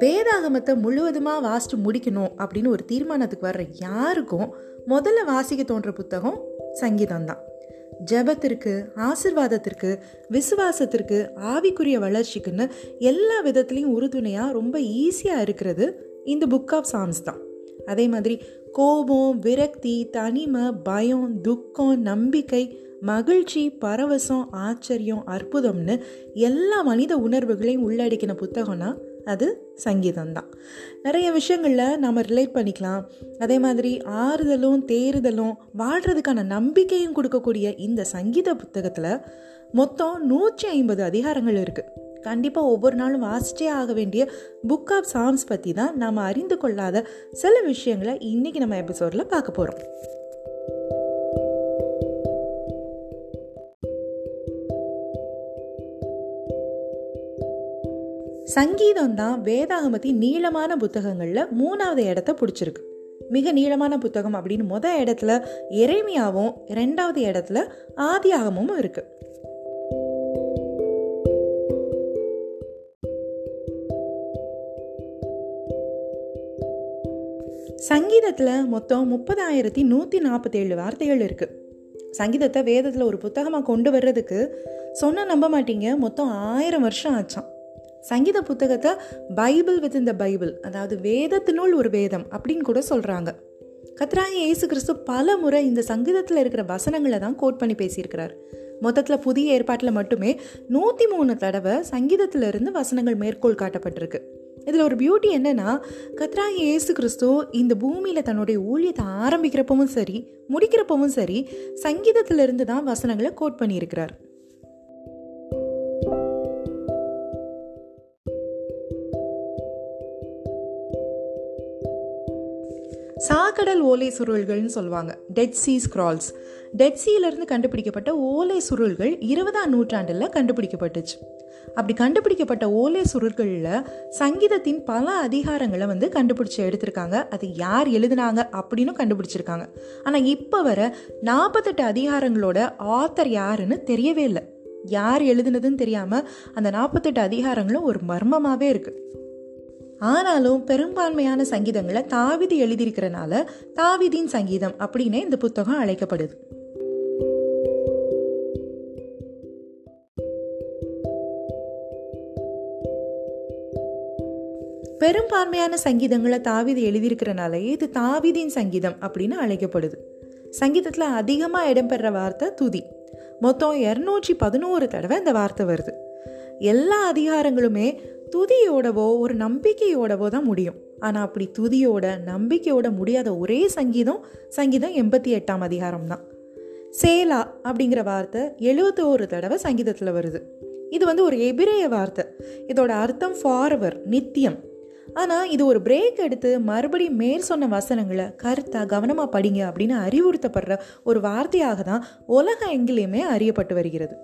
வேதாகமத்தை முழுவதுமாக வாசித்து முடிக்கணும் அப்படின்னு ஒரு தீர்மானத்துக்கு வர்ற யாருக்கும் முதல்ல வாசிக்க தோன்ற புத்தகம் சங்கீதம் தான் ஜபத்திற்கு ஆசிர்வாதத்திற்கு விசுவாசத்திற்கு ஆவிக்குரிய வளர்ச்சிக்குன்னு எல்லா விதத்துலேயும் உறுதுணையாக ரொம்ப ஈஸியாக இருக்கிறது இந்த புக் ஆஃப் சாங்ஸ் தான். அதே மாதிரி கோபம் விரக்தி தனிமை பயம் துக்கம் நம்பிக்கை மகிழ்ச்சி பரவசம் ஆச்சரியம் அற்புதம்னு எல்லா மனித உணர்வுகளையும் உள்ளடக்கின புத்தகம்னா அது சங்கீதம் தான் நிறைய விஷயங்களில் நம்ம ரிலேட் பண்ணிக்கலாம். அதே மாதிரி ஆறுதலும் தேறுதலும் வாழ்கிறதுக்கான நம்பிக்கையும் கொடுக்கக்கூடிய இந்த சங்கீத புத்தகத்தில் மொத்தம் நூற்றி ஐம்பது அதிகாரங்கள் இருக்குது கண்டிப்பாக ஒவ்வொரு நாளும் வாசிச்சே ஆக வேண்டிய புக் ஆஃப் சாங்ஸ் பற்றி தான் நாம் அறிந்து கொள்ளாத சில விஷயங்களை இன்றைக்கி நம்ம எபிசோடில் பார்க்க போகிறோம் சங்கீதம் தான் வேதாகமத்தின் நீளமான புத்தகங்களில் மூணாவது இடத்த பிடிச்சிருக்கு. மிக நீளமான புத்தகம் அப்படின்னு முத இடத்துல எரேமியாவும் ரெண்டாவது இடத்துல ஆதியாகமும் இருக்குது சங்கீதத்தில் மொத்தம் முப்பதாயிரத்தி நூற்றி நாற்பத்தேழு வார்த்தைகள் இருக்குது சங்கீதத்தை வேதத்தில் ஒரு புத்தகமாக கொண்டு வர்றதுக்கு சொன்னால் நம்ப மாட்டீங்க மொத்தம் ஆயிரம் வருஷம் ஆச்சான் சங்கீத புத்தகத்தை பைபிள் வித் இந்த பைபிள் அதாவது வேதத்தினுள் ஒரு வேதம் அப்படின்னு கூட சொல்கிறாங்க கத்ராங்க இயேசு கிறிஸ்து பல முறை இந்த சங்கீதத்தில் இருக்கிற வசனங்களை தான் கோட் பண்ணி பேசியிருக்கிறார். மொத்தத்தில் புதிய ஏற்பாட்டில் மட்டுமே நூற்றி மூணு தடவை சங்கீதத்திலிருந்து வசனங்கள் மேற்கோள் காட்டப்பட்டிருக்கு. இதில் ஒரு பியூட்டி என்னன்னா கத்ராங்க இயேசு கிறிஸ்து இந்த பூமியில் தன்னுடைய ஊழியத்தை ஆரம்பிக்கிறப்பவும் சரி முடிக்கிறப்பவும் சரி சங்கீதத்திலிருந்து தான் வசனங்களை கோட் பண்ணியிருக்கிறார். சாக்கடல் ஓலை சுருள்கள்னு சொல்லுவாங்க. டெட் சி ஸ்க்ரால்ஸ் டெட் சீலேருந்து கண்டுபிடிக்கப்பட்ட ஓலை சுருள்கள் இருபதாம் நூற்றாண்டில் கண்டுபிடிக்கப்பட்டுச்சு. அப்படி கண்டுபிடிக்கப்பட்ட ஓலை சுருள்களில் சங்கீதத்தின் பல அதிகாரங்களை வந்து கண்டுபிடிச்சி எடுத்திருக்காங்க. அது யார் எழுதுனாங்க அப்படின்னு கண்டுபிடிச்சிருக்காங்க. ஆனால் இப்போ வர நாற்பத்தெட்டு அதிகாரங்களோட ஆத்தர் யாருன்னு தெரியவே இல்லை. யார் எழுதுனதுன்னு தெரியாமல் அந்த நாற்பத்தெட்டு அதிகாரங்களும் ஒரு மர்மமாகவே இருக்குது ஆனாலும் பெரும்பான்மையான சங்கீதங்களை தாவிதி எழுதியிருக்கிறனால தாவிதின் சங்கீதம் அப்படின்னே இந்த புத்தகம் அழைக்கப்படுது. பெரும்பான்மையான சங்கீதங்களை தாவிதி எழுதியிருக்கிறனாலே இது தாவிதின் சங்கீதம் அப்படின்னு அழைக்கப்படுது. சங்கீதத்தில் அதிகமாக இடம்பெற வார்த்தை துதி. மொத்தம் இரநூற்றி பதினோரு தடவை இந்த வார்த்தை வருது. எல்லா அதிகாரங்களுமே துதியோடவோ ஒரு நம்பிக்கையோடவோ தான் முடியும். ஆனால் அப்படி துதியோட நம்பிக்கையோட முடியாத ஒரே சங்கீதம் சங்கீதம் எண்பத்தி எட்டாம் அதிகாரம் தான். சேலா அப்படிங்கிற வார்த்தை எழுபத்தோரு தடவை சங்கீதத்தில் வருது. இது வந்து ஒரு எபிரேய வார்த்தை. இதோட அர்த்தம் ஃபார்வர் நித்தியம். ஆனால் இது ஒரு பிரேக் எடுத்து மறுபடியும் மேற் சொன்ன வசனங்களை கருத்தாக கவனமாக படிங்க அப்படின்னு அறிவுறுத்தப்படுற ஒரு வார்த்தையாக தான் உலகம் எங்கிலேயுமே அறியப்பட்டு வருகிறது.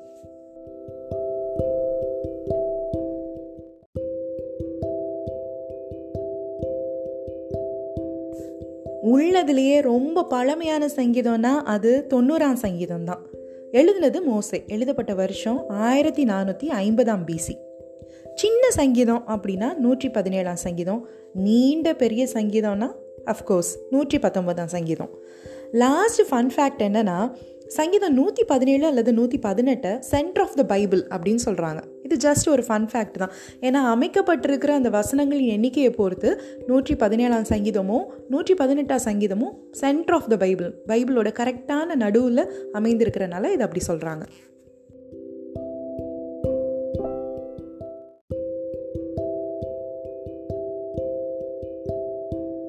உள்ளதுலேயே ரொம்ப பழமையான சங்கீதம்னா அது தொண்ணூறாம் சங்கீதம் தான் எழுதுனது மோசே. எழுதப்பட்ட வருஷம் ஆயிரத்தி நானூற்றி ஐம்பதாம் பிசி சின்ன சங்கீதம் அப்படின்னா நூற்றி பதினேழாம் சங்கீதம். நீண்ட பெரிய சங்கீதம்னா அஃப்கோர்ஸ் நூற்றி பத்தொன்பதாம் சங்கீதம். லாஸ்ட் ஃபன் ஃபேக்ட் என்னன்னா சங்கீதம் நூற்றி பதினேழு அல்லது நூற்றி பதினெட்டை சென்டர் ஆஃப் த பைபிள் அப்படின்னு சொல்கிறாங்க இது ஜஸ்ட் ஒரு ஃபன் ஃபேக்ட் தான். ஏன்னா அமைக்கப்பட்டிருக்கிற அந்த வசனங்களின் எண்ணிக்கையை பொறுத்து நூற்றி பதினேழாம் சங்கீதமும் நூற்றி பதினெட்டாம் சங்கீதமும் சென்டர் ஆஃப் த பைபிள் பைபிளோட கரெக்டான நடுவில் அமைந்திருக்கிறனால இதை அப்படி சொல்கிறாங்க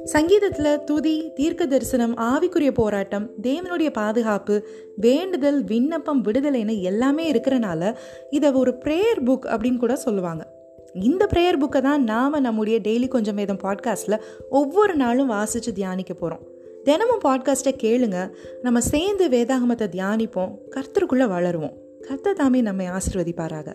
சங்கீதத்தில் துதி தீர்க்க தரிசனம் ஆவிக்குரிய போராட்டம் தேவனுடைய பாதுகாப்பு வேண்டுதல் விண்ணப்பம் விடுதலைன்னு எல்லாமே இருக்கிறனால இதை ஒரு ப்ரேயர் புக் அப்படின்னு கூட சொல்லுவாங்க. இந்த ப்ரேயர் புக்கை தான் நாம் நம்முடைய டெய்லி கொஞ்சம் வேதம் பாட்காஸ்ட்டில் ஒவ்வொரு நாளும் வாசித்து தியானிக்க போகிறோம் தினமும் பாட்காஸ்ட்டை கேளுங்க. நம்ம சேர்ந்து வேதாகமத்தை தியானிப்போம். கர்த்தருக்குள்ளே வளருவோம். கர்த்தர் தாமே நம்மை ஆசிர்வதிப்பாராக.